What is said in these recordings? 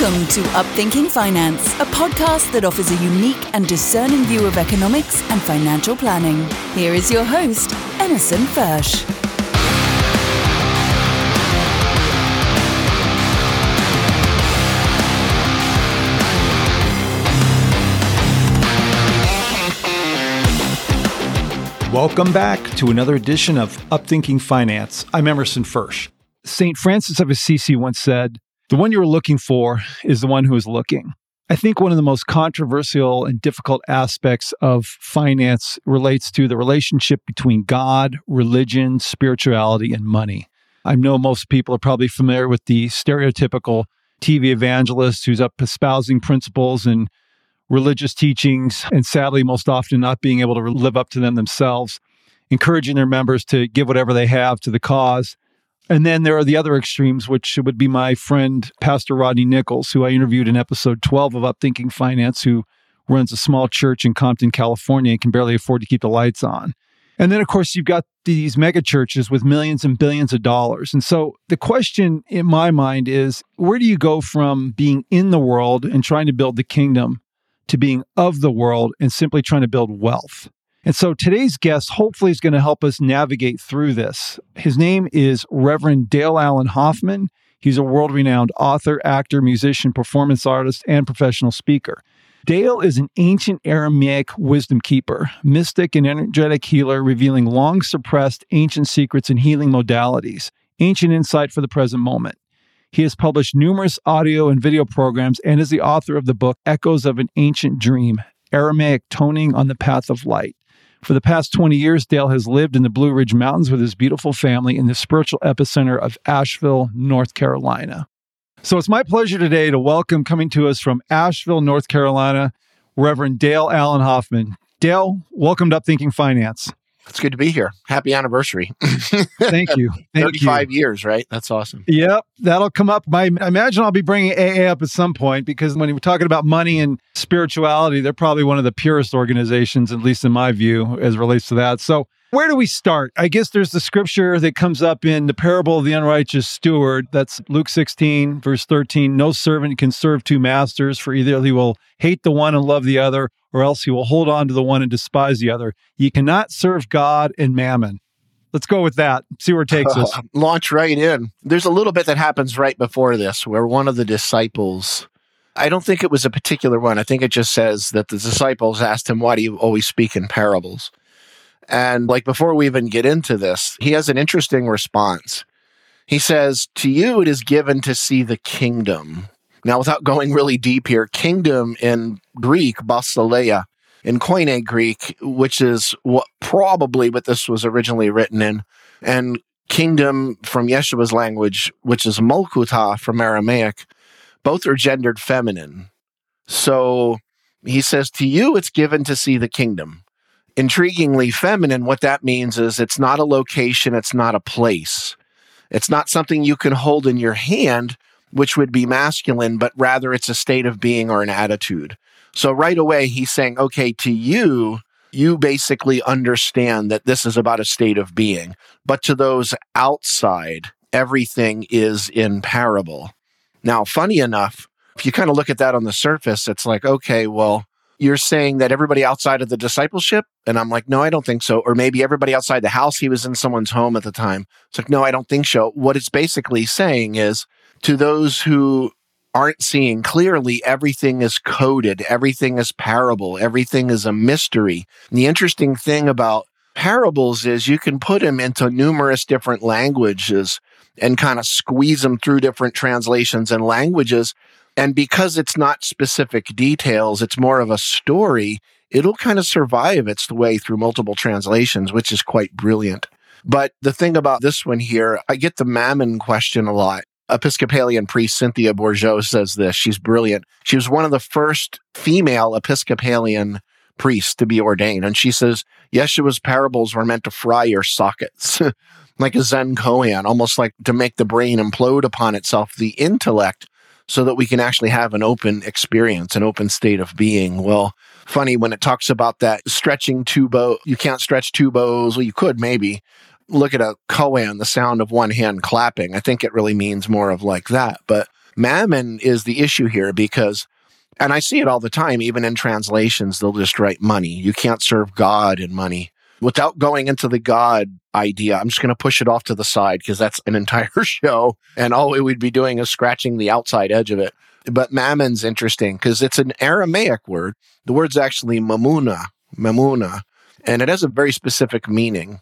Welcome to Upthinking Finance, a podcast that offers a unique and discerning view of economics and financial planning. Here is your host, Emerson Fersch. Welcome back to another edition of Upthinking Finance. I'm Emerson Fersch. St. Francis of Assisi once said, The one you're looking for is the one who is looking. I think one of the most controversial and difficult aspects of finance relates to the relationship between God, religion, spirituality, and money. I know most people are probably familiar with the stereotypical TV evangelist who's up espousing principles and religious teachings, and sadly, most often not being able to live up to them themselves, encouraging their members to give whatever they have to the cause. And then there are the other extremes, which would be my friend, Pastor Rodney Nichols, who I interviewed in episode 12 of Upthinking Finance, who runs a small church in Compton, California, and can barely afford to keep the lights on. And then, of course, you've got these mega churches with millions and billions of dollars. And so the question in my mind is where do you go from being in the world and trying to build the kingdom to being of the world and simply trying to build wealth. And so today's guest hopefully is going to help us navigate through this. His name is Reverend Dale Allen Hoffman. He's a world renowned author, actor, musician, performance artist, and professional speaker. Dale is an ancient Aramaic wisdom keeper, mystic, and energetic healer, revealing long suppressed ancient secrets and healing modalities, ancient insight for the present moment. He has published numerous audio and video programs and is the author of the book Echoes of an Ancient Dream Aramaic Toning on the Path of Light. For the past 20 years, Dale has lived in the Blue Ridge Mountains with his beautiful family in the spiritual epicenter of Asheville, North Carolina. So it's my pleasure today to welcome coming to us from Asheville, North Carolina, Reverend Dale Allen Hoffman. Dale, welcome to Upthinking Finance. It's good to be here. Happy anniversary. Thank you. Thank 35 you. years, right? That's awesome. Yep. That'll come up. I imagine I'll be bringing AA up at some point because when we're talking about money and spirituality, they're probably one of the purest organizations, at least in my view, as relates to that. So, where do we start? I guess there's the scripture that comes up in the parable of the unrighteous steward. That's Luke 16, verse 13. No servant can serve two masters, for either he will hate the one and love the other, or else he will hold on to the one and despise the other. You cannot serve God and mammon. Let's go with that. See where it takes us. launch right in. There's a little bit that happens right before this where one of the disciples, I don't think it was a particular one. I think it just says that the disciples asked him, Why do you always speak in parables? And like before we even get into this, he has an interesting response. He says, To you it is given to see the kingdom. Now, without going really deep here, kingdom in Greek, basileia, in Koine Greek, which is what probably what this was originally written in, and kingdom from Yeshua's language, which is Molkuta from Aramaic, both are gendered feminine. So he says, To you it's given to see the kingdom intriguingly feminine, what that means is it's not a location, it's not a place. It's not something you can hold in your hand, which would be masculine, but rather it's a state of being or an attitude. So right away, he's saying, okay, to you, you basically understand that this is about a state of being. But to those outside, everything is in parable. Now, funny enough, if you kind of look at that on the surface, it's like, okay, well, you're saying that everybody outside of the discipleship? And I'm like, no, I don't think so. Or maybe everybody outside the house, he was in someone's home at the time. It's like, no, I don't think so. What it's basically saying is to those who aren't seeing clearly, everything is coded, everything is parable, everything is a mystery. And the interesting thing about parables is you can put them into numerous different languages and kind of squeeze them through different translations and languages and because it's not specific details, it's more of a story, it'll kind of survive its way through multiple translations, which is quite brilliant. But the thing about this one here, I get the mammon question a lot. Episcopalian priest Cynthia Bourgeault says this. She's brilliant. She was one of the first female Episcopalian priests to be ordained. And she says, Yeshua's parables were meant to fry your sockets, like a Zen koan, almost like to make the brain implode upon itself. The intellect so that we can actually have an open experience, an open state of being. Well, funny when it talks about that stretching two bows, you can't stretch two bows. Well, you could maybe look at a koan, the sound of one hand clapping. I think it really means more of like that. But Mammon is the issue here because, and I see it all the time, even in translations, they'll just write money. You can't serve God in money. Without going into the God idea, I'm just going to push it off to the side because that's an entire show. And all we would be doing is scratching the outside edge of it. But mammon's interesting because it's an Aramaic word. The word's actually mamuna, mamuna, and it has a very specific meaning.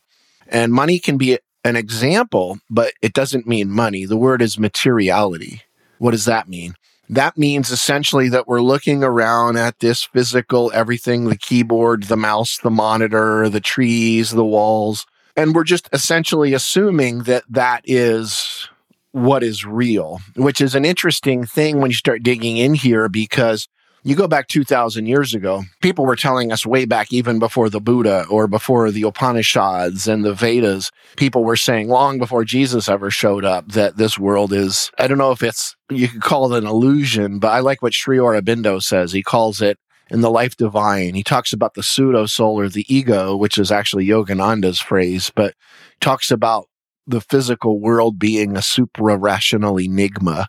And money can be an example, but it doesn't mean money. The word is materiality. What does that mean? That means essentially that we're looking around at this physical everything the keyboard, the mouse, the monitor, the trees, the walls. And we're just essentially assuming that that is what is real, which is an interesting thing when you start digging in here because you go back 2000 years ago, people were telling us way back even before the Buddha or before the Upanishads and the Vedas, people were saying long before Jesus ever showed up that this world is, I don't know if it's, you could call it an illusion, but I like what Sri Aurobindo says. He calls it in the life divine. He talks about the pseudo soul or the ego, which is actually Yogananda's phrase, but talks about the physical world being a supra rational enigma.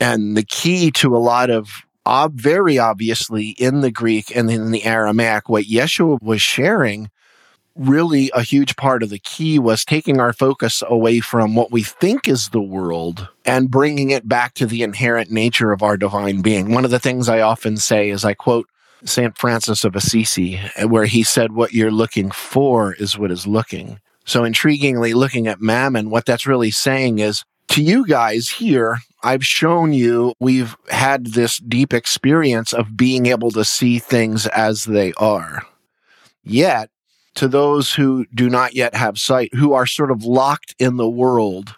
And the key to a lot of ob- very obviously in the Greek and in the Aramaic, what Yeshua was sharing, really a huge part of the key was taking our focus away from what we think is the world and bringing it back to the inherent nature of our divine being. One of the things I often say is I quote St. Francis of Assisi, where he said, What you're looking for is what is looking. So, intriguingly, looking at Mammon, what that's really saying is to you guys here, I've shown you we've had this deep experience of being able to see things as they are. Yet, to those who do not yet have sight, who are sort of locked in the world,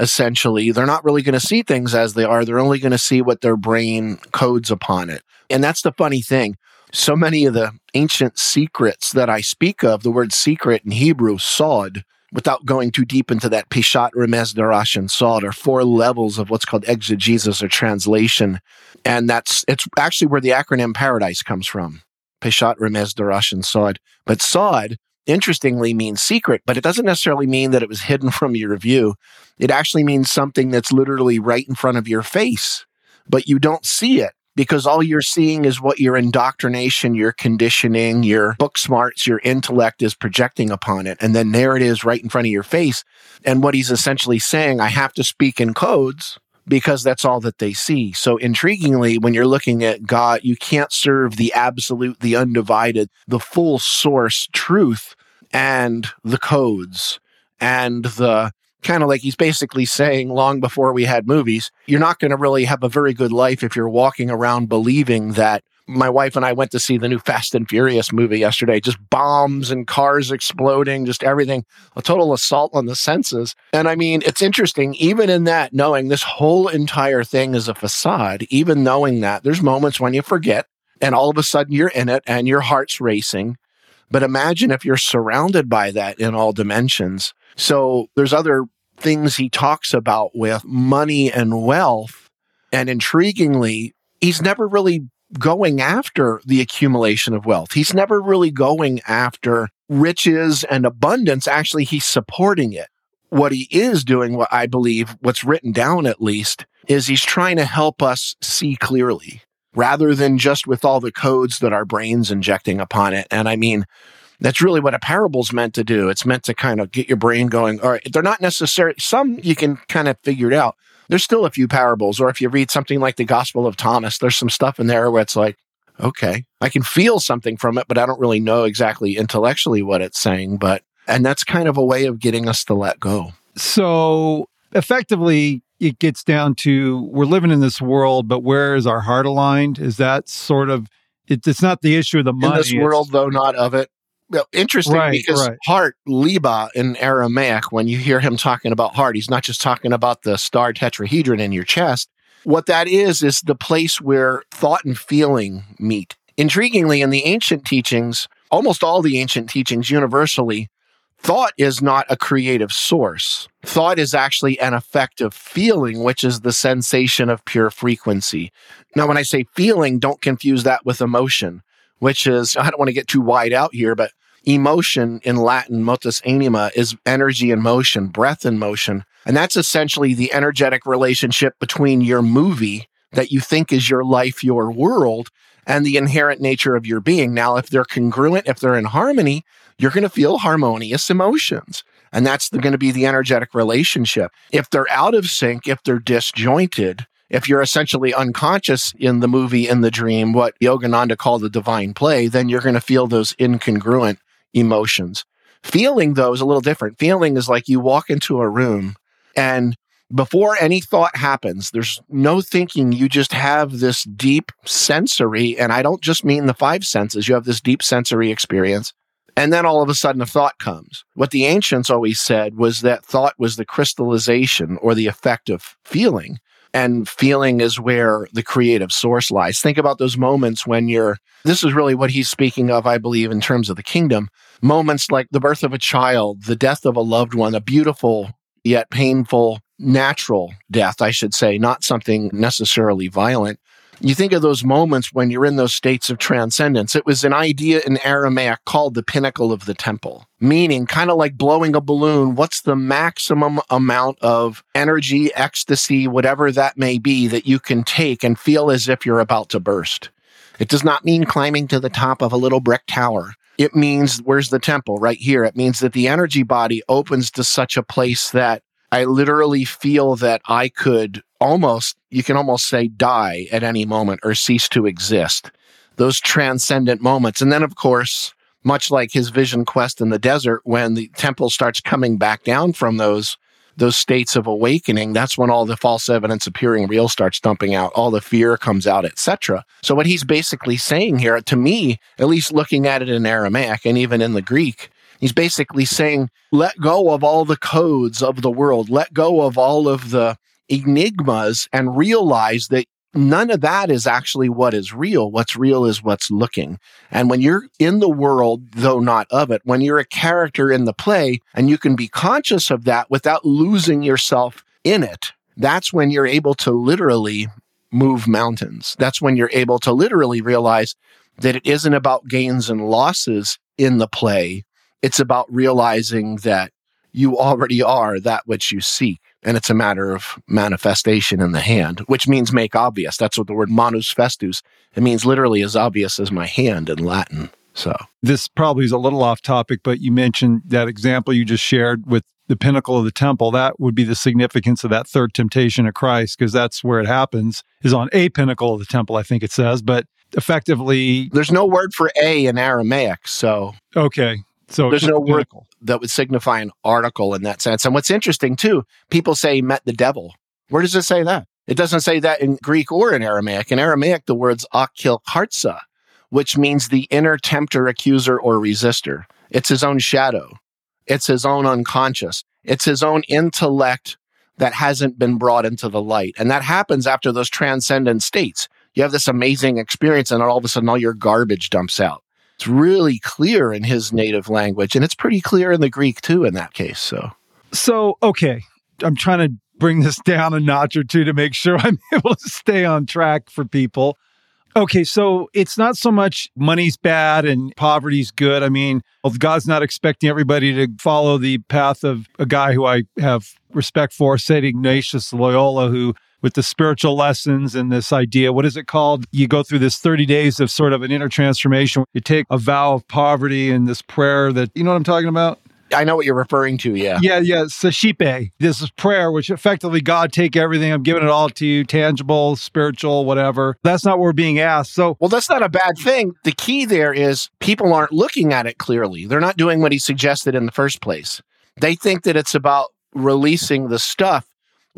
essentially, they're not really going to see things as they are. They're only going to see what their brain codes upon it. And that's the funny thing. So many of the ancient secrets that I speak of, the word secret in Hebrew, sod, without going too deep into that Peshat, Remez, Darash, and Sod are four levels of what's called exegesis or translation. And that's, it's actually where the acronym paradise comes from. Peshat, Remez, Darash, and Sod. But Sod, interestingly, means secret, but it doesn't necessarily mean that it was hidden from your view. It actually means something that's literally right in front of your face, but you don't see it because all you're seeing is what your indoctrination, your conditioning, your book smarts, your intellect is projecting upon it. And then there it is right in front of your face. And what he's essentially saying, I have to speak in codes because that's all that they see. So intriguingly, when you're looking at God, you can't serve the absolute, the undivided, the full source truth and the codes and the kind of like he's basically saying long before we had movies, you're not going to really have a very good life if you're walking around believing that my wife and I went to see the new Fast and Furious movie yesterday. Just bombs and cars exploding, just everything, a total assault on the senses. And I mean, it's interesting, even in that, knowing this whole entire thing is a facade, even knowing that, there's moments when you forget and all of a sudden you're in it and your heart's racing. But imagine if you're surrounded by that in all dimensions so there's other things he talks about with money and wealth. And intriguingly, he's never really going after the accumulation of wealth. He's never really going after riches and abundance. Actually, he's supporting it. What he is doing, what I believe, what's written down at least, is he's trying to help us see clearly rather than just with all the codes that our brains injecting upon it. And I mean, that's really what a parable's meant to do. It's meant to kind of get your brain going. All right, they're not necessary. Some you can kind of figure it out. There's still a few parables, or if you read something like the Gospel of Thomas, there's some stuff in there where it's like, okay, I can feel something from it, but I don't really know exactly intellectually what it's saying. But, and that's kind of a way of getting us to let go. So effectively, it gets down to we're living in this world, but where is our heart aligned? Is that sort of it, it's not the issue of the money. In this world, though, not of it interesting right, because right. heart, liba in Aramaic, when you hear him talking about heart, he's not just talking about the star tetrahedron in your chest. What that is, is the place where thought and feeling meet. Intriguingly, in the ancient teachings, almost all the ancient teachings universally, thought is not a creative source. Thought is actually an effect of feeling, which is the sensation of pure frequency. Now, when I say feeling, don't confuse that with emotion, which is, I don't want to get too wide out here, but emotion in Latin, motus anima, is energy in motion, breath in motion. And that's essentially the energetic relationship between your movie that you think is your life, your world, and the inherent nature of your being. Now, if they're congruent, if they're in harmony, you're going to feel harmonious emotions. And that's going to be the energetic relationship. If they're out of sync, if they're disjointed, if you're essentially unconscious in the movie, in the dream, what Yogananda called the divine play, then you're going to feel those incongruent emotions. Feeling, though, is a little different. Feeling is like you walk into a room and before any thought happens, there's no thinking. You just have this deep sensory, and I don't just mean the five senses, you have this deep sensory experience. And then all of a sudden, a thought comes. What the ancients always said was that thought was the crystallization or the effect of feeling. And feeling is where the creative source lies. Think about those moments when you're, this is really what he's speaking of, I believe, in terms of the kingdom. Moments like the birth of a child, the death of a loved one, a beautiful yet painful natural death, I should say, not something necessarily violent. You think of those moments when you're in those states of transcendence. It was an idea in Aramaic called the pinnacle of the temple, meaning kind of like blowing a balloon. What's the maximum amount of energy, ecstasy, whatever that may be, that you can take and feel as if you're about to burst? It does not mean climbing to the top of a little brick tower. It means, where's the temple? Right here. It means that the energy body opens to such a place that I literally feel that I could almost, you can almost say, die at any moment or cease to exist. Those transcendent moments. And then, of course, much like his vision quest in the desert, when the temple starts coming back down from those those states of awakening, that's when all the false evidence appearing real starts dumping out, all the fear comes out, etc. So what he's basically saying here, to me, at least looking at it in Aramaic and even in the Greek, He's basically saying, let go of all the codes of the world, let go of all of the enigmas, and realize that none of that is actually what is real. What's real is what's looking. And when you're in the world, though not of it, when you're a character in the play and you can be conscious of that without losing yourself in it, that's when you're able to literally move mountains. That's when you're able to literally realize that it isn't about gains and losses in the play, it's about realizing that you already are that which you seek. And it's a matter of manifestation in the hand, which means make obvious. That's what the word manus festus, it means literally as obvious as my hand in Latin. So this probably is a little off topic, but you mentioned that example you just shared with the pinnacle of the temple. That would be the significance of that third temptation of Christ, because that's where it happens, is on a pinnacle of the temple, I think it says. But effectively, there's no word for a in Aramaic. So, okay. So there's no word that would signify an article in that sense. And what's interesting too, people say he met the devil. Where does it say that? It doesn't say that in Greek or in Aramaic. In Aramaic, the word's akilkartsa, which means the inner tempter, accuser, or resistor. It's his own shadow. It's his own unconscious. It's his own intellect that hasn't been brought into the light. And that happens after those transcendent states. You have this amazing experience and all of a sudden all your garbage dumps out. It's really clear in his native language, and it's pretty clear in the Greek too in that case. So, so okay, I'm trying to bring this down a notch or two to make sure I'm able to stay on track for people. Okay, so it's not so much money's bad and poverty's good. I mean, God's not expecting everybody to follow the path of a guy who I have respect for, St. Ignatius Loyola, who with the spiritual lessons and this idea. What is it called? You go through this 30 days of sort of an inner transformation. You take a vow of poverty and this prayer that, you know what I'm talking about? I know what you're referring to. Yeah. Yeah. Yeah. Suscipe. This is prayer, which effectively God take everything. I'm giving it all to you, tangible, spiritual, whatever. That's not what we're being asked. So, well, that's not a bad thing. The key there is people aren't looking at it clearly. They're not doing what he suggested in the first place. They think that it's about releasing the stuff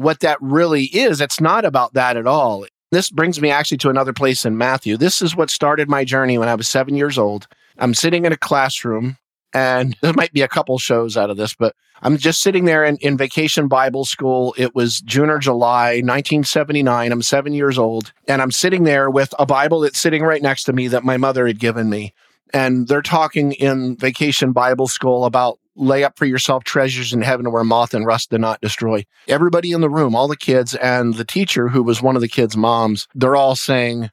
what that really is. It's not about that at all. This brings me actually to another place in Matthew. This is what started my journey when I was seven years old. I'm sitting in a classroom, and there might be a couple shows out of this, but I'm just sitting there in, in vacation Bible school. It was June or July 1979. I'm seven years old, and I'm sitting there with a Bible that's sitting right next to me that my mother had given me. And they're talking in vacation Bible school about lay up for yourself treasures in heaven where moth and rust do not destroy. Everybody in the room, all the kids and the teacher who was one of the kids' moms, they're all saying,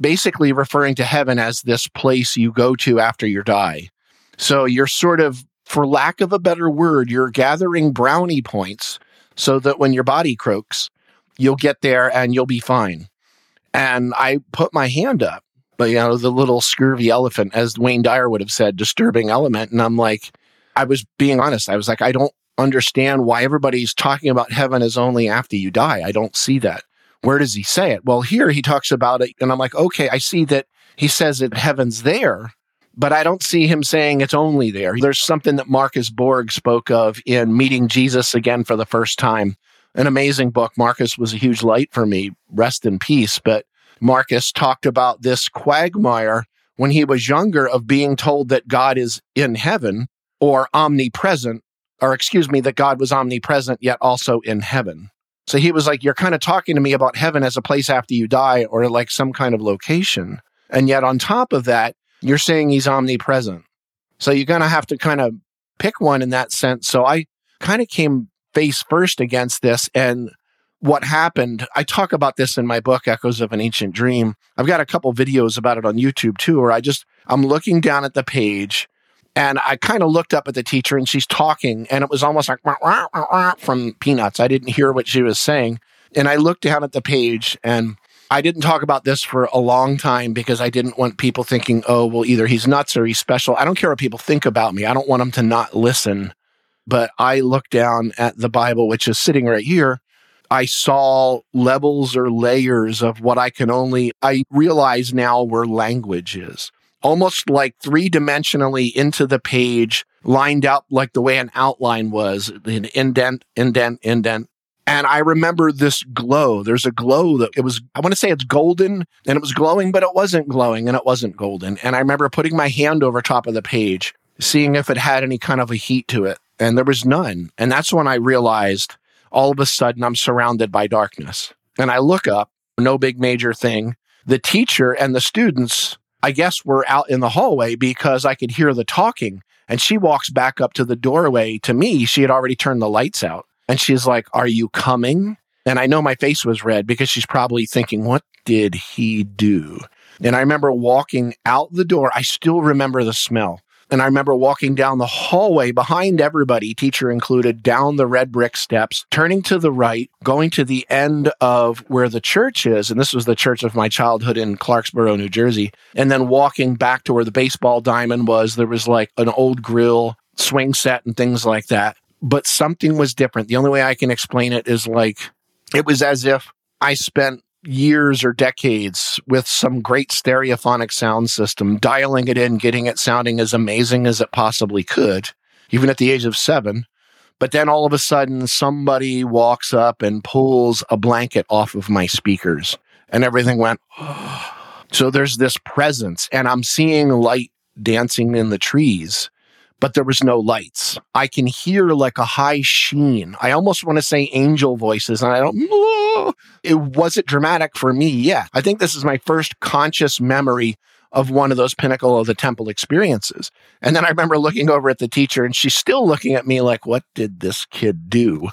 basically referring to heaven as this place you go to after you die. So you're sort of, for lack of a better word, you're gathering brownie points so that when your body croaks, you'll get there and you'll be fine. And I put my hand up, but you know, the little scurvy elephant, as Wayne Dyer would have said, disturbing element. And I'm like, I was being honest. I was like, I don't understand why everybody's talking about heaven is only after you die. I don't see that. Where does he say it? Well, here he talks about it. And I'm like, okay, I see that he says that heaven's there, but I don't see him saying it's only there. There's something that Marcus Borg spoke of in Meeting Jesus Again for the First Time. An amazing book. Marcus was a huge light for me. Rest in peace. But Marcus talked about this quagmire when he was younger of being told that God is in heaven or omnipresent, or excuse me, that God was omnipresent yet also in heaven. So he was like, You're kind of talking to me about heaven as a place after you die or like some kind of location. And yet on top of that, you're saying he's omnipresent. So you're going to have to kind of pick one in that sense. So I kind of came face first against this. And what happened, I talk about this in my book, Echoes of an Ancient Dream. I've got a couple videos about it on YouTube too, where I just, I'm looking down at the page and I kind of looked up at the teacher and she's talking and it was almost like wah, wah, wah, from Peanuts. I didn't hear what she was saying. And I looked down at the page and I didn't talk about this for a long time because I didn't want people thinking, oh, well, either he's nuts or he's special. I don't care what people think about me. I don't want them to not listen. But I looked down at the Bible, which is sitting right here. I saw levels or layers of what I can only, I realize now where language is almost like three dimensionally into the page, lined up like the way an outline was, an indent, indent, indent. And I remember this glow. There's a glow that it was, I want to say it's golden and it was glowing, but it wasn't glowing and it wasn't golden. And I remember putting my hand over top of the page, seeing if it had any kind of a heat to it. And there was none. And that's when I realized all of a sudden I'm surrounded by darkness. And I look up, no big major thing. The teacher and the students I guess we're out in the hallway because I could hear the talking. And she walks back up to the doorway to me. She had already turned the lights out. And she's like, Are you coming? And I know my face was red because she's probably thinking, What did he do? And I remember walking out the door. I still remember the smell. And I remember walking down the hallway behind everybody, teacher included, down the red brick steps, turning to the right, going to the end of where the church is. And this was the church of my childhood in Clarksboro, New Jersey. And then walking back to where the baseball diamond was, there was like an old grill, swing set, and things like that. But something was different. The only way I can explain it is like it was as if I spent years or decades with some great stereophonic sound system, dialing it in, getting it sounding as amazing as it possibly could, even at the age of seven. But then all of a sudden, somebody walks up and pulls a blanket off of my speakers, and everything went. Oh. So there's this presence, and I'm seeing light dancing in the trees but there was no lights. I can hear like a high sheen. I almost want to say angel voices, and I don't. It wasn't dramatic for me yet. I think this is my first conscious memory of one of those pinnacle of the temple experiences. And then I remember looking over at the teacher, and she's still looking at me like, "What did this kid do?"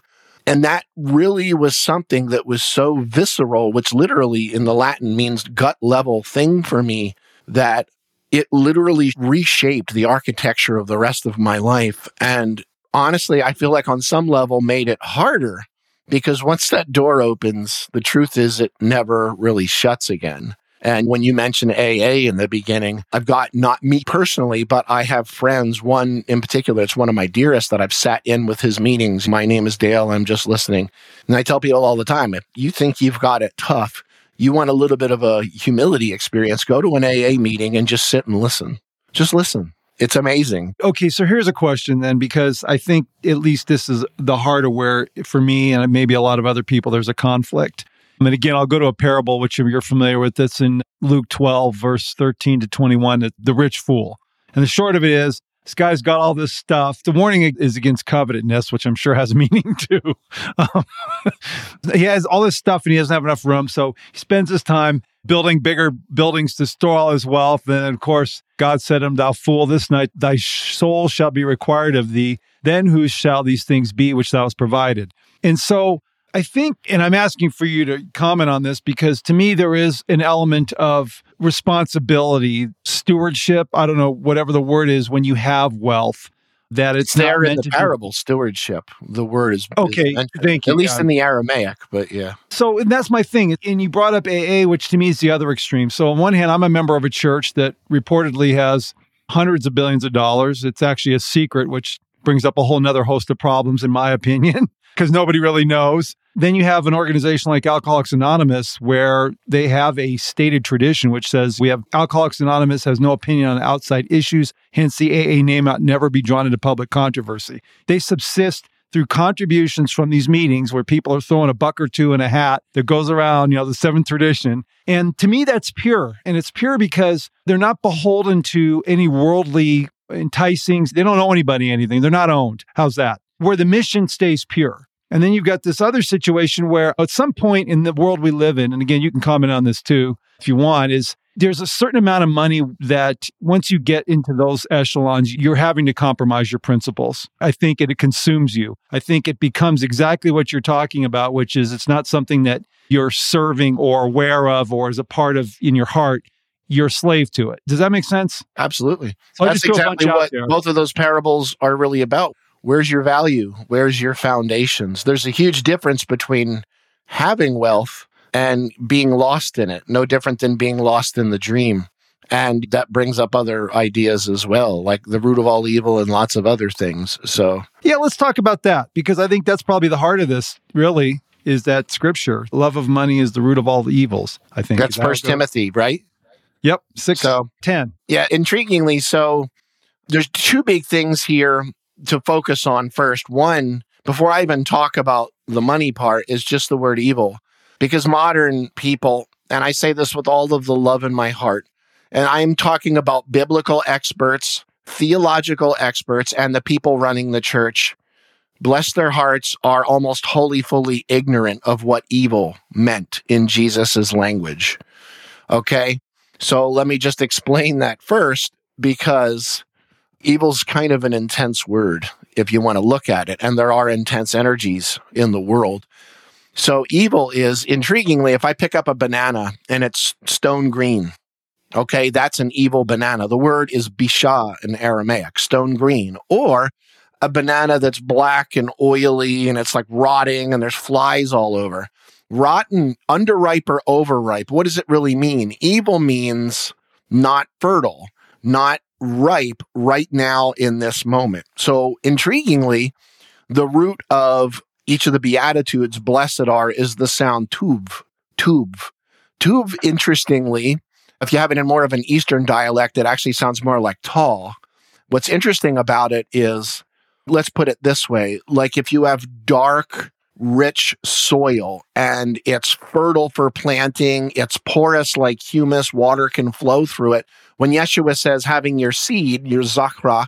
And that really was something that was so visceral, which literally in the Latin means gut level thing for me that it literally reshaped the architecture of the rest of my life. And honestly, I feel like on some level made it harder because once that door opens, the truth is it never really shuts again. And when you mentioned AA in the beginning, I've got not me personally, but I have friends, one in particular, it's one of my dearest that I've sat in with his meetings. My name is Dale. I'm just listening. And I tell people all the time, if you think you've got it tough, you want a little bit of a humility experience, go to an AA meeting and just sit and listen. Just listen. It's amazing. Okay, so here's a question then, because I think at least this is the heart of where, for me and maybe a lot of other people, there's a conflict. And again, I'll go to a parable, which you're familiar with. That's in Luke 12, verse 13 to 21, the rich fool. And the short of it is, this guy's got all this stuff. The warning is against covetousness, which I'm sure has meaning too. Um, he has all this stuff and he doesn't have enough room. So he spends his time building bigger buildings to store all his wealth. And of course, God said to him, Thou fool, this night thy soul shall be required of thee. Then whose shall these things be which thou hast provided? And so I think, and I'm asking for you to comment on this because to me, there is an element of responsibility, stewardship. I don't know, whatever the word is when you have wealth. That it's, It's there in the to be- parable, stewardship. The word is is Okay, mentioned, thank you. At least yeah. in the Aramaic, but yeah. So and that's my thing. And you brought up AA, which to me is the other extreme. So on one hand, I'm a member of a church that reportedly has hundreds of billions of dollars. It's actually a secret, which brings up a whole nother host of problems, in my opinion, because nobody really knows. Then you have an organization like Alcoholics Anonymous, where they have a stated tradition which says we have Alcoholics Anonymous has no opinion on outside issues, hence the AA name out never be drawn into public controversy. They subsist through contributions from these meetings where people are throwing a buck or two in a hat that goes around, you know, the seventh tradition. And to me, that's pure. And it's pure because they're not beholden to any worldly enticings. They don't owe anybody anything. They're not owned. How's that? Where the mission stays pure. And then you've got this other situation where at some point in the world we live in, and again, you can comment on this too if you want, is there's a certain amount of money that once you get into those echelons, you're having to compromise your principles. I think it, it consumes you. I think it becomes exactly what you're talking about, which is it's not something that you're serving or aware of or is a part of in your heart. You're a slave to it. Does that make sense? Absolutely. So That's just threw a bunch exactly what both of those parables are really about. Where's your value? Where's your foundations? There's a huge difference between having wealth and being lost in it. No different than being lost in the dream. And that brings up other ideas as well, like the root of all evil and lots of other things. So, Yeah, let's talk about that because I think that's probably the heart of this, really, is that scripture. Love of money is the root of all the evils, I think. that's Is that First? Timothy, right? Yep, six, So, ten. Yeah, intriguingly, so there's two big things here to focus on first. One, before I even talk about the money part, is just the word evil. Because modern people, and I say this with all of the love in my heart, and I'm talking about biblical experts, theological experts, and the people running the church, bless their hearts, are almost wholly, fully ignorant of what evil meant in Jesus's language. Okay. So let me just explain that first because evil's kind of an intense word if you want to look at it. And there are intense energies in the world. So evil is intriguingly, if I pick up a banana and it's stone green, okay, that's an evil banana. The word is bisha in Aramaic, stone green, or a banana that's black and oily and it's like rotting and there's flies all over rotten, underripe, or overripe, what does it really mean? Evil means not fertile, not ripe right now in this moment. So, intriguingly, the root of each of the Beatitudes, blessed are, is the sound tuv, tuv. Tuv, interestingly, if you have it in more of an Eastern dialect, it actually sounds more like tall. What's interesting about it is, let's put it this way like if you have dark, rich soil and it's fertile for planting, it's porous like humus, water can flow through it. When Yeshua says having your seed, your zakra,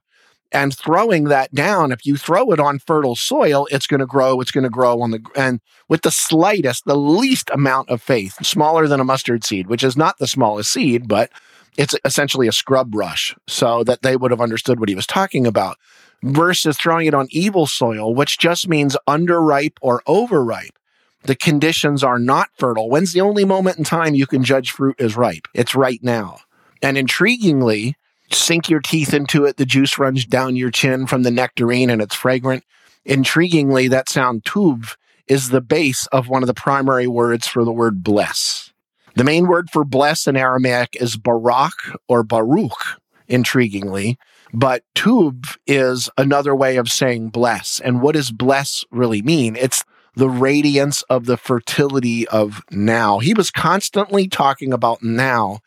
and throwing that down, if you throw it on fertile soil, it's going to grow, it's going to grow on the, and with the slightest, the least amount of faith, smaller than a mustard seed, which is not the smallest seed, but it's essentially a scrub brush so that they would have understood what he was talking about versus throwing it on evil soil, which just means underripe or overripe. The conditions are not fertile. When's the only moment in time you can judge fruit is ripe? It's right now. And intriguingly, sink your teeth into it, the juice runs down your chin from the nectarine and it's fragrant. Intriguingly, that sound tuv is the base of one of the primary words for the word bless. The main word for bless in Aramaic is barak or baruch, intriguingly. But tuv is another way of saying bless. And what does bless really mean? It's the radiance of the fertility of now. He was constantly talking about now.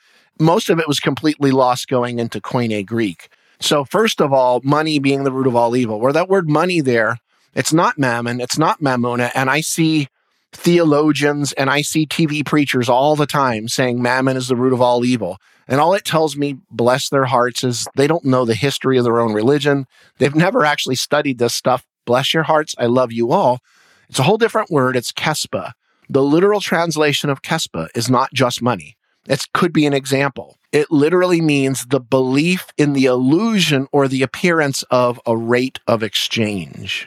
Most of it was completely lost going into Koine Greek. So, first of all, money being the root of all evil. Where that word money there, it's not mammon, it's not mammona. And I see theologians and I see TV preachers all the time saying mammon is the root of all evil. And all it tells me, bless their hearts, is they don't know the history of their own religion. They've never actually studied this stuff. Bless your hearts. I love you all. It's a whole different word. It's kespa. The literal translation of kespa is not just money. It could be an example. It literally means the belief in the illusion or the appearance of a rate of exchange,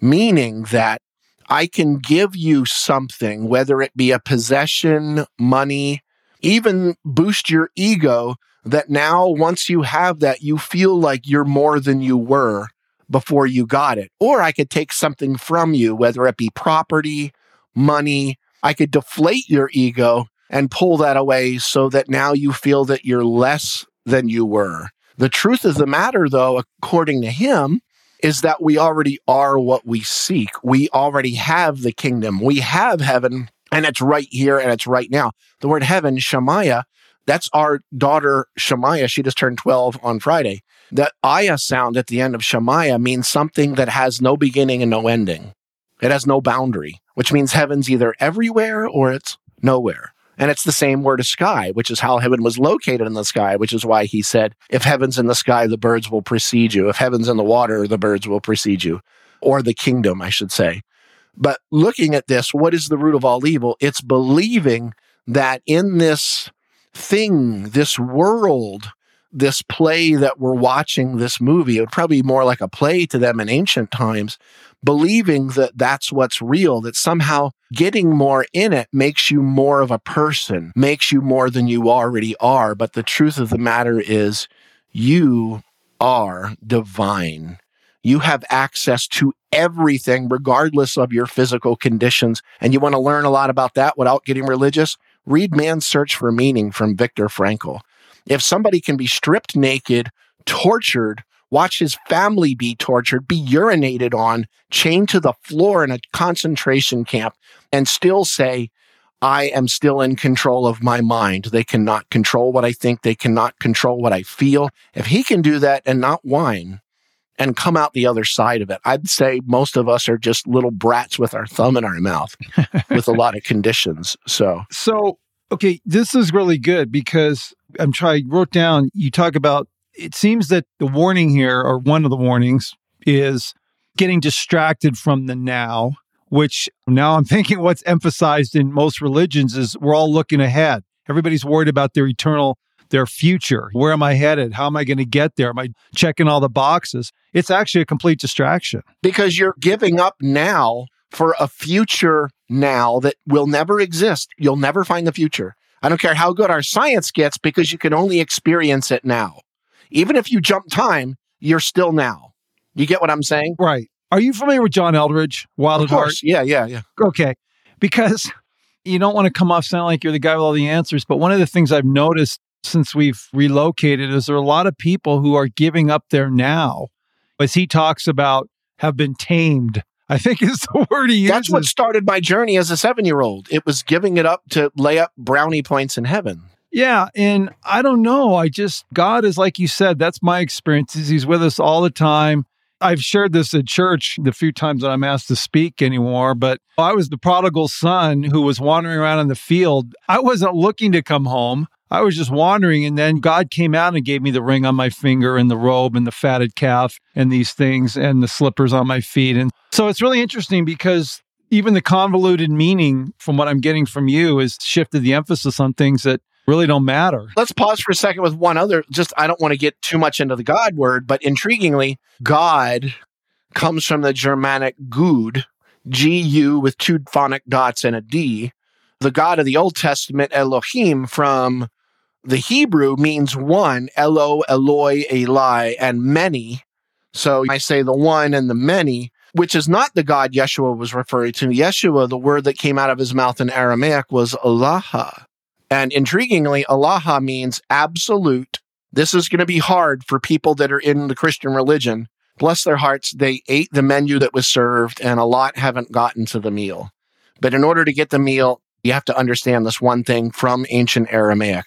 meaning that I can give you something, whether it be a possession, money, even boost your ego, that now once you have that, you feel like you're more than you were before you got it. Or I could take something from you, whether it be property, money. I could deflate your ego and pull that away so that now you feel that you're less than you were. The truth of the matter, though, according to him, is that we already are what we seek. We already have the kingdom. We have heaven, and it's right here and it's right now. The word heaven, Shemaiah, that's our daughter Shemaiah. She just turned 12 on Friday. The ayah sound at the end of Shemaiah means something that has no beginning and no ending. It has no boundary, which means heaven's either everywhere or it's nowhere. And it's the same word as sky, which is how heaven was located in the sky, which is why he said, if heaven's in the sky, the birds will precede you. If heaven's in the water, the birds will precede you, or the kingdom, I should say. But looking at this, what is the root of all evil? It's believing that in this thing, this world, this play that we're watching, this movie, it would probably be more like a play to them in ancient times, believing that that's what's real, that somehow getting more in it makes you more of a person, makes you more than you already are. But the truth of the matter is, you are divine. You have access to everything, regardless of your physical conditions. And you want to learn a lot about that without getting religious? Read Man's Search for Meaning from Viktor Frankl. If somebody can be stripped naked, tortured, watch his family be tortured, be urinated on, chained to the floor in a concentration camp, and still say, I am still in control of my mind. They cannot control what I think. They cannot control what I feel. If he can do that and not whine and come out the other side of it, I'd say most of us are just little brats with our thumb in our mouth with a lot of conditions. So, so okay, this is really good because I'm trying, wrote down, you talk about it seems that the warning here, or one of the warnings, is getting distracted from the now, which now I'm thinking what's emphasized in most religions is we're all looking ahead. Everybody's worried about their eternal, their future. Where am I headed? How am I going to get there? Am I checking all the boxes? It's actually a complete distraction. Because you're giving up now for a future now that will never exist. You'll never find the future. I don't care how good our science gets because you can only experience it now even if you jump time, you're still now. You get what I'm saying? Right. Are you familiar with John Eldredge, Wild of at Heart? Yeah, yeah, yeah. Okay. Because you don't want to come off sound like you're the guy with all the answers, but one of the things I've noticed since we've relocated is there are a lot of people who are giving up there now, as he talks about, have been tamed. I think is the word he uses. That's what started my journey as a seven year old. It was giving it up to lay up brownie points in heaven. Yeah. And I don't know. I just, God is like you said, that's my experience. He's with us all the time. I've shared this at church the few times that I'm asked to speak anymore, but I was the prodigal son who was wandering around in the field. I wasn't looking to come home. I was just wandering. And then God came out and gave me the ring on my finger and the robe and the fatted calf and these things and the slippers on my feet. And so it's really interesting because even the convoluted meaning from what I'm getting from you has shifted the emphasis on things that really don't matter. Let's pause for a second with one other. Just, I don't want to get too much into the God word, but intriguingly, God comes from the Germanic Gud, G U with two phonic dots and a D. The God of the Old Testament, Elohim, from the Hebrew means one, Elo, Eloi, Eli, and many. So I say the one and the many, which is not the God Yeshua was referring to. Yeshua, the word that came out of his mouth in Aramaic was Allah. And intriguingly, Allah means absolute. This is going to be hard for people that are in the Christian religion. Bless their hearts, they ate the menu that was served, and a lot haven't gotten to the meal. But in order to get the meal, you have to understand this one thing from ancient Aramaic.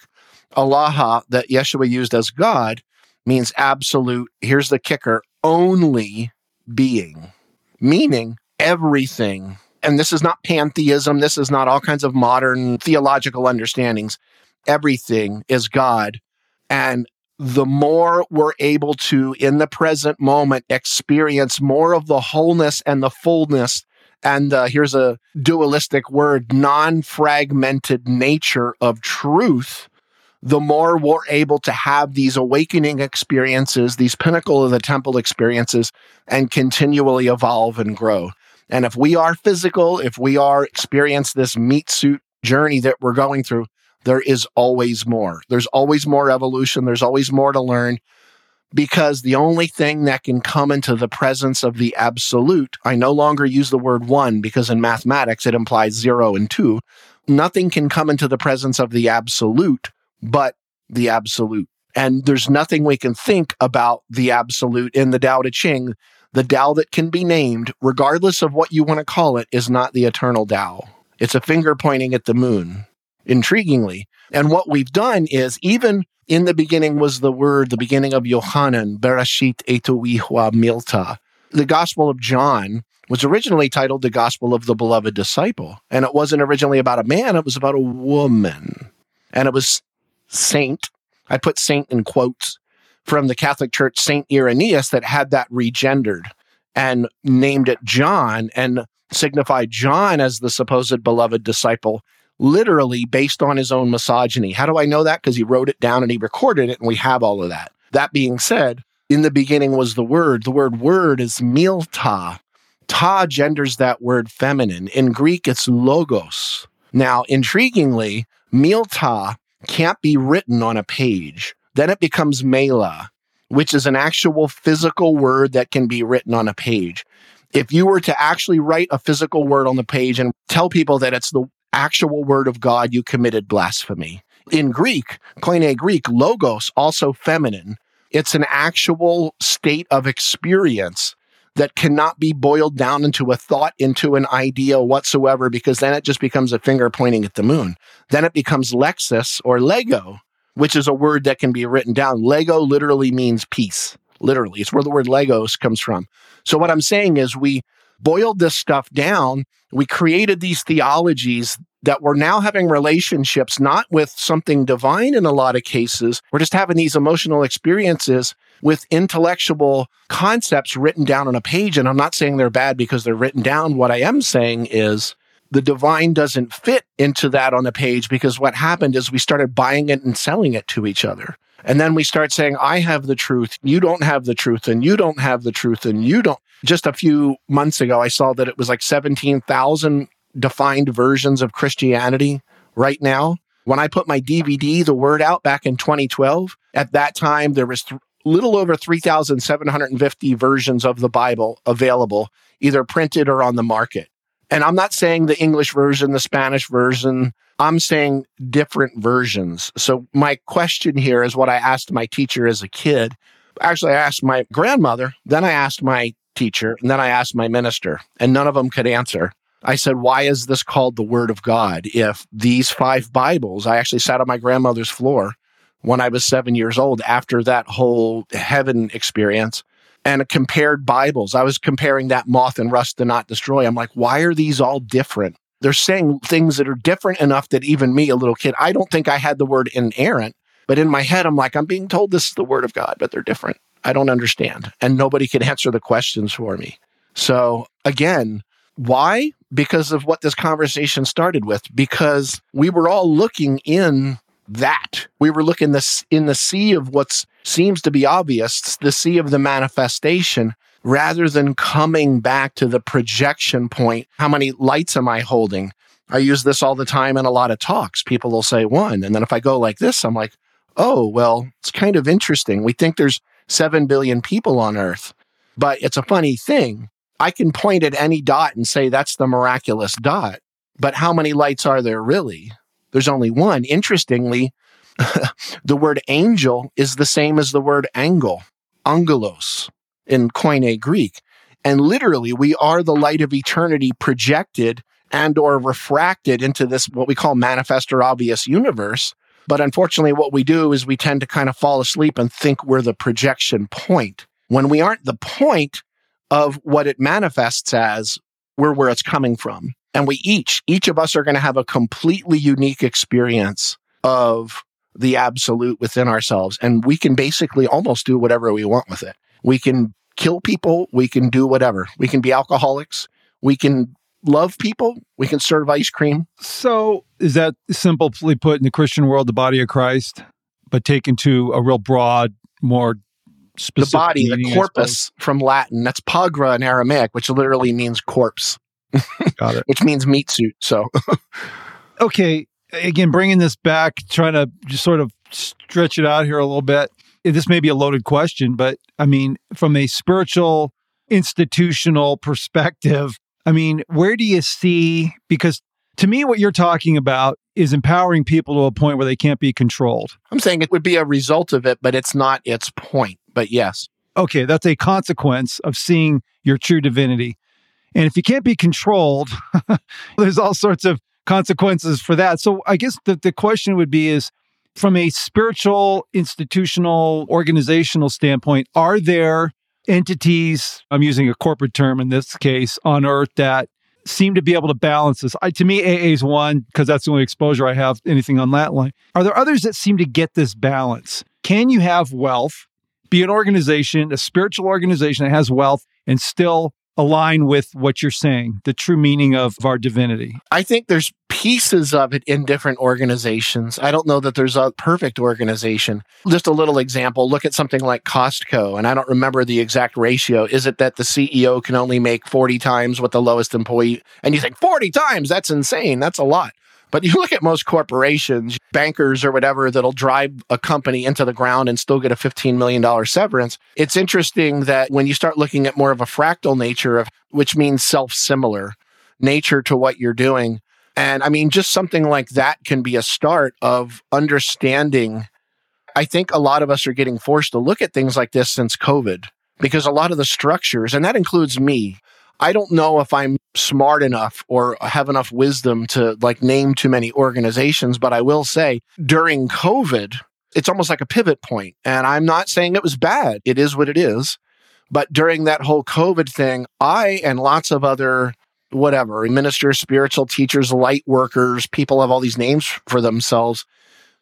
Allah, that Yeshua used as God, means absolute. Here's the kicker only being, meaning everything and this is not pantheism, this is not all kinds of modern theological understandings. Everything is God. And the more we're able to, in the present moment, experience more of the wholeness and the fullness, and uh, here's a dualistic word non fragmented nature of truth, the more we're able to have these awakening experiences, these pinnacle of the temple experiences, and continually evolve and grow. And if we are physical, if we are experience this meat suit journey that we're going through, there is always more. There's always more evolution. There's always more to learn because the only thing that can come into the presence of the absolute, I no longer use the word one because in mathematics it implies zero and two. Nothing can come into the presence of the absolute but the absolute. And there's nothing we can think about the absolute in the Tao Te Ching. The Tao that can be named, regardless of what you want to call it, is not the eternal Tao. It's a finger pointing at the moon, intriguingly. And what we've done is even in the beginning was the word, the beginning of Yohanan, Bereshit Etuihua Milta. The Gospel of John was originally titled The Gospel of the Beloved Disciple. And it wasn't originally about a man, it was about a woman. And it was Saint, I put Saint in quotes, from the Catholic Church, Saint Irenaeus, that had that regendered and named it John and signified John as the supposed beloved disciple, literally based on his own misogyny. How do I know that? Because he wrote it down and he recorded it, and we have all of that. That being said, in the beginning was the word. The word word is milta. Ta genders that word feminine. In Greek, it's logos. Now, intriguingly, milta can't be written on a page. Then it becomes mela, which is an actual physical word that can be written on a page. If you were to actually write a physical word on the page and tell people that it's the actual word of God, you committed blasphemy. In Greek, Koine Greek, logos, also feminine, it's an actual state of experience that cannot be boiled down into a thought, into an idea whatsoever, because then it just becomes a finger pointing at the moon. Then it becomes lexis or Lego, which is a word that can be written down. Lego literally means peace. Literally, it's where the word Legos comes from. So, what I'm saying is, we boiled this stuff down. We created these theologies that we're now having relationships not with something divine in a lot of cases. We're just having these emotional experiences with intellectual concepts written down on a page. And I'm not saying they're bad because they're written down. What I am saying is the divine doesn't fit into that on the page because what happened is we started buying it and selling it to each other. And then we start saying, I have the truth, you don't have the truth, and you don't have the truth, and you don't. Just a few months ago, I saw that it was like 17,000 defined versions of Christianity right now. When I put my DVD, The Word out back in 2012, at that time, there was th- little over 3,750 versions of the Bible available, either printed or on the market. And I'm not saying the English version, the Spanish version, I'm saying different versions. So my question here is what I asked my teacher as a kid. Actually, I asked my grandmother, then I asked my teacher, and then I asked my minister, and none of them could answer. I said, Why is this called the Word of God? If these five Bibles, I actually sat on my grandmother's floor when I was seven years old after that whole heaven experience and compared Bibles. I was comparing that moth and rust to not destroy. I'm like, why are these all different? They're saying things that are different enough that even me, a little kid, I don't think I had the word inerrant, but in my head, I'm like, I'm being told this is the word of God, but they're different. I don't understand. And nobody can answer the questions for me. So again, why? Because of what this conversation started with, because we were all looking in that. We were looking this in the sea of what seems to be obvious, the sea of the manifestation, rather than coming back to the projection point. How many lights am I holding? I use this all the time in a lot of talks. People will say one. And then if I go like this, I'm like, oh, well, it's kind of interesting. We think there's 7 billion people on earth, but it's a funny thing. I can point at any dot and say that's the miraculous dot. But how many lights are there really? There's only one. Interestingly, the word angel is the same as the word angle, angelos in Koine Greek. And literally, we are the light of eternity projected and or refracted into this what we call manifest or obvious universe. But unfortunately, what we do is we tend to kind of fall asleep and think we're the projection point. When we aren't the point of what it manifests as, we're where it's coming from. And we each, each of us are going to have a completely unique experience of the absolute within ourselves. And we can basically almost do whatever we want with it. We can kill people. We can do whatever. We can be alcoholics. We can love people. We can serve ice cream. So, is that simply put in the Christian world, the body of Christ, but taken to a real broad, more the body, the corpus from Latin. That's pagra in Aramaic, which literally means corpse. Got it. which means meat suit. So, okay. Again, bringing this back, trying to just sort of stretch it out here a little bit. This may be a loaded question, but I mean, from a spiritual, institutional perspective, I mean, where do you see? Because to me, what you're talking about is empowering people to a point where they can't be controlled. I'm saying it would be a result of it, but it's not its point. But yes. Okay, that's a consequence of seeing your true divinity. And if you can't be controlled, there's all sorts of consequences for that. So I guess the, the question would be is from a spiritual, institutional, organizational standpoint, are there entities, I'm using a corporate term in this case, on earth that seem to be able to balance this. I, to me, AA is one because that's the only exposure I have anything on that line. Are there others that seem to get this balance? Can you have wealth, be an organization, a spiritual organization that has wealth, and still align with what you're saying, the true meaning of our divinity? I think there's pieces of it in different organizations. I don't know that there's a perfect organization. Just a little example look at something like Costco, and I don't remember the exact ratio. Is it that the CEO can only make 40 times what the lowest employee? And you think 40 times? That's insane. That's a lot. But you look at most corporations, bankers or whatever, that'll drive a company into the ground and still get a $15 million severance. It's interesting that when you start looking at more of a fractal nature of, which means self similar nature to what you're doing. And I mean, just something like that can be a start of understanding. I think a lot of us are getting forced to look at things like this since COVID because a lot of the structures, and that includes me, I don't know if I'm smart enough or have enough wisdom to like name too many organizations, but I will say during COVID, it's almost like a pivot point. And I'm not saying it was bad. It is what it is. But during that whole COVID thing, I and lots of other whatever ministers, spiritual teachers, light workers, people have all these names for themselves,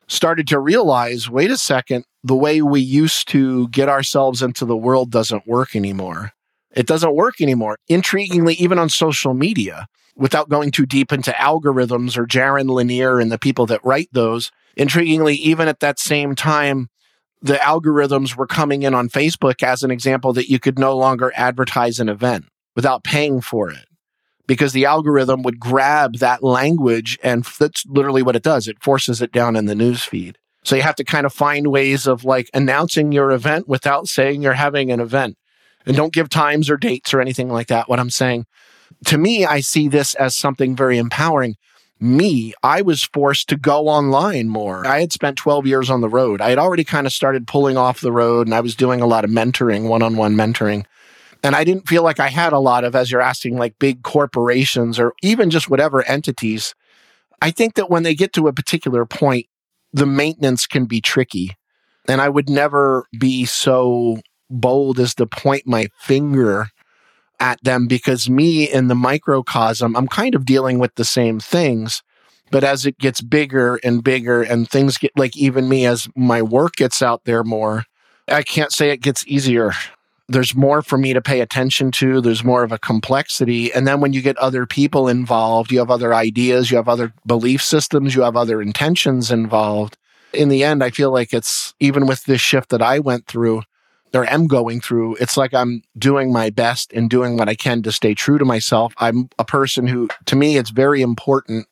started to realize wait a second, the way we used to get ourselves into the world doesn't work anymore. It doesn't work anymore. Intriguingly, even on social media, without going too deep into algorithms or Jaron Lanier and the people that write those, intriguingly, even at that same time, the algorithms were coming in on Facebook as an example that you could no longer advertise an event without paying for it because the algorithm would grab that language and that's literally what it does. It forces it down in the news feed. So you have to kind of find ways of like announcing your event without saying you're having an event. And don't give times or dates or anything like that. What I'm saying to me, I see this as something very empowering. Me, I was forced to go online more. I had spent 12 years on the road. I had already kind of started pulling off the road and I was doing a lot of mentoring, one on one mentoring. And I didn't feel like I had a lot of, as you're asking, like big corporations or even just whatever entities. I think that when they get to a particular point, the maintenance can be tricky. And I would never be so bold as to point my finger at them because me in the microcosm, I'm kind of dealing with the same things. But as it gets bigger and bigger and things get like even me as my work gets out there more, I can't say it gets easier. There's more for me to pay attention to. There's more of a complexity. And then when you get other people involved, you have other ideas, you have other belief systems, you have other intentions involved. In the end, I feel like it's even with this shift that I went through, or am going through, it's like I'm doing my best and doing what I can to stay true to myself. I'm a person who, to me, it's very important.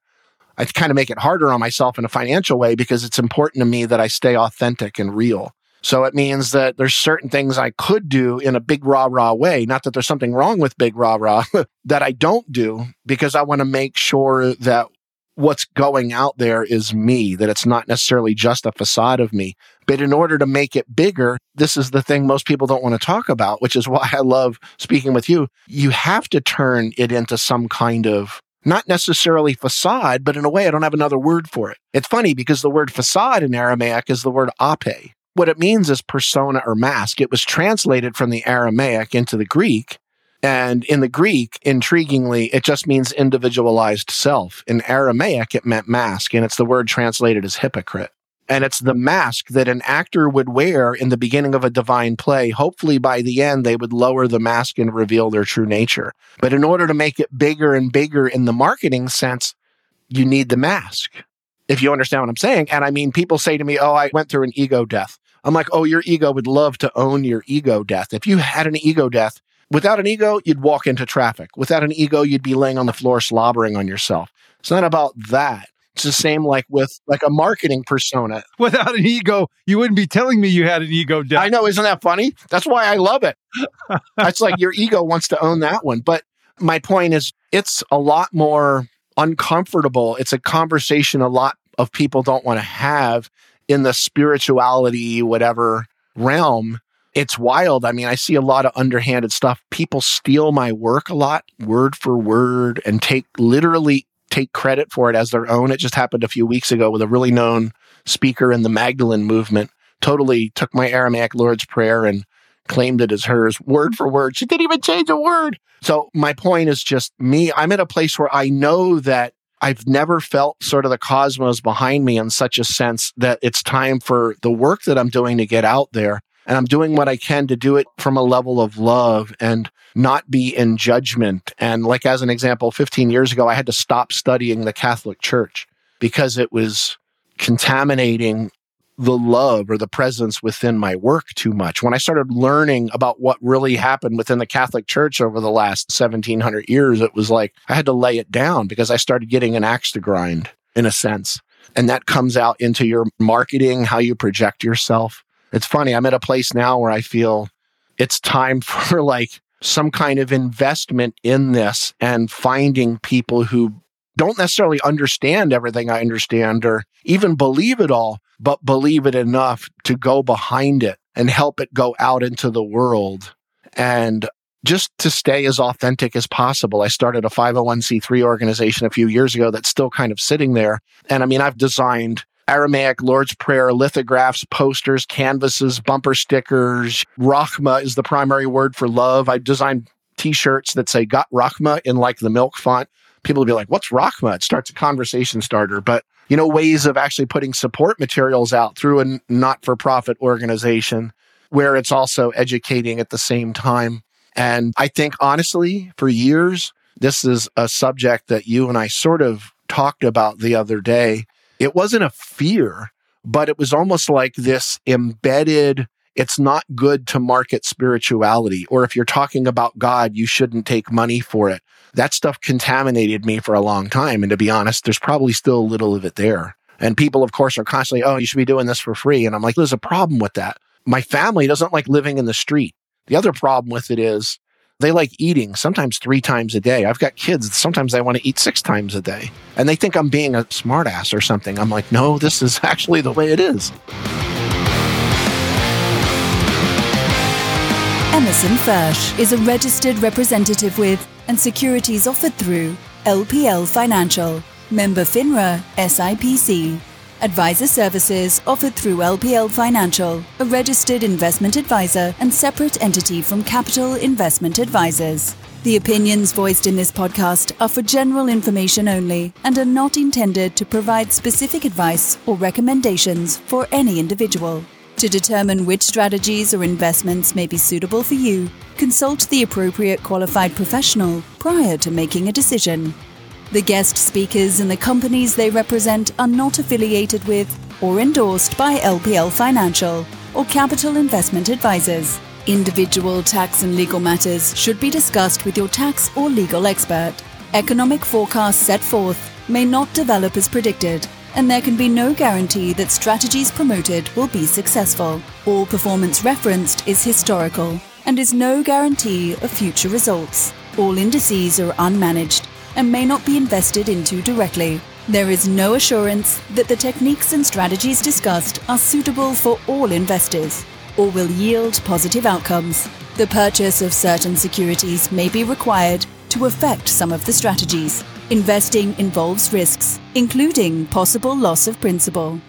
I kind of make it harder on myself in a financial way because it's important to me that I stay authentic and real. So it means that there's certain things I could do in a big rah rah way. Not that there's something wrong with big rah rah that I don't do because I want to make sure that what's going out there is me, that it's not necessarily just a facade of me. But in order to make it bigger, this is the thing most people don't want to talk about, which is why I love speaking with you. You have to turn it into some kind of not necessarily facade, but in a way, I don't have another word for it. It's funny because the word facade in Aramaic is the word ape. What it means is persona or mask. It was translated from the Aramaic into the Greek and in the Greek, intriguingly, it just means individualized self. In Aramaic, it meant mask, and it's the word translated as hypocrite. And it's the mask that an actor would wear in the beginning of a divine play. Hopefully, by the end, they would lower the mask and reveal their true nature. But in order to make it bigger and bigger in the marketing sense, you need the mask. If you understand what I'm saying. And I mean, people say to me, Oh, I went through an ego death. I'm like, oh, your ego would love to own your ego death. If you had an ego death, without an ego, you'd walk into traffic. Without an ego, you'd be laying on the floor slobbering on yourself. It's not about that. It's the same like with like a marketing persona. Without an ego, you wouldn't be telling me you had an ego death. I know, isn't that funny? That's why I love it. it's like your ego wants to own that one. But my point is, it's a lot more uncomfortable. It's a conversation a lot of people don't want to have in the spirituality, whatever realm. It's wild. I mean, I see a lot of underhanded stuff. People steal my work a lot, word for word, and take literally take credit for it as their own. It just happened a few weeks ago with a really known speaker in the Magdalene movement. Totally took my Aramaic Lord's Prayer and claimed it as hers word for word. She didn't even change a word. So my point is just me. I'm at a place where I know that I've never felt sort of the cosmos behind me in such a sense that it's time for the work that I'm doing to get out there. And I'm doing what I can to do it from a level of love and not be in judgment. And like, as an example, 15 years ago, I had to stop studying the Catholic Church because it was contaminating the love or the presence within my work too much. When I started learning about what really happened within the Catholic Church over the last 1700 years, it was like I had to lay it down because I started getting an axe to grind in a sense. And that comes out into your marketing, how you project yourself. It's funny. I'm at a place now where I feel it's time for like some kind of investment in this and finding people who don't necessarily understand everything I understand or even believe it all, but believe it enough to go behind it and help it go out into the world and just to stay as authentic as possible. I started a 501c3 organization a few years ago that's still kind of sitting there. And I mean, I've designed Aramaic Lord's Prayer lithographs, posters, canvases, bumper stickers. Rachma is the primary word for love. I designed t-shirts that say got Rachma in like the milk font. People will be like, what's Rachma? It starts a conversation starter. But you know, ways of actually putting support materials out through a not for profit organization where it's also educating at the same time. And I think honestly, for years, this is a subject that you and I sort of talked about the other day. It wasn't a fear, but it was almost like this embedded it's not good to market spirituality. Or if you're talking about God, you shouldn't take money for it that stuff contaminated me for a long time. And to be honest, there's probably still a little of it there. And people, of course, are constantly, oh, you should be doing this for free. And I'm like, there's a problem with that. My family doesn't like living in the street. The other problem with it is they like eating sometimes three times a day. I've got kids. Sometimes they want to eat six times a day. And they think I'm being a smartass or something. I'm like, no, this is actually the way it is. Emerson Fersch is a registered representative with and securities offered through LPL Financial, member FINRA SIPC. Advisor services offered through LPL Financial, a registered investment advisor and separate entity from Capital Investment Advisers. The opinions voiced in this podcast are for general information only and are not intended to provide specific advice or recommendations for any individual. To determine which strategies or investments may be suitable for you, consult the appropriate qualified professional prior to making a decision. The guest speakers and the companies they represent are not affiliated with or endorsed by LPL Financial or Capital Investment Advisers. Individual tax and legal matters should be discussed with your tax or legal expert. Economic forecasts set forth may not develop as predicted and there can be no guarantee that strategies promoted will be successful. All performance referenced is historical and is no guarantee of future results. All indices are unmanaged and may not be invested into directly. There is no assurance that the techniques and strategies discussed are suitable for all investors or will yield positive outcomes. The purchase of certain securities may be required to affect some of the strategies. Investing involves risks, including possible loss of principal.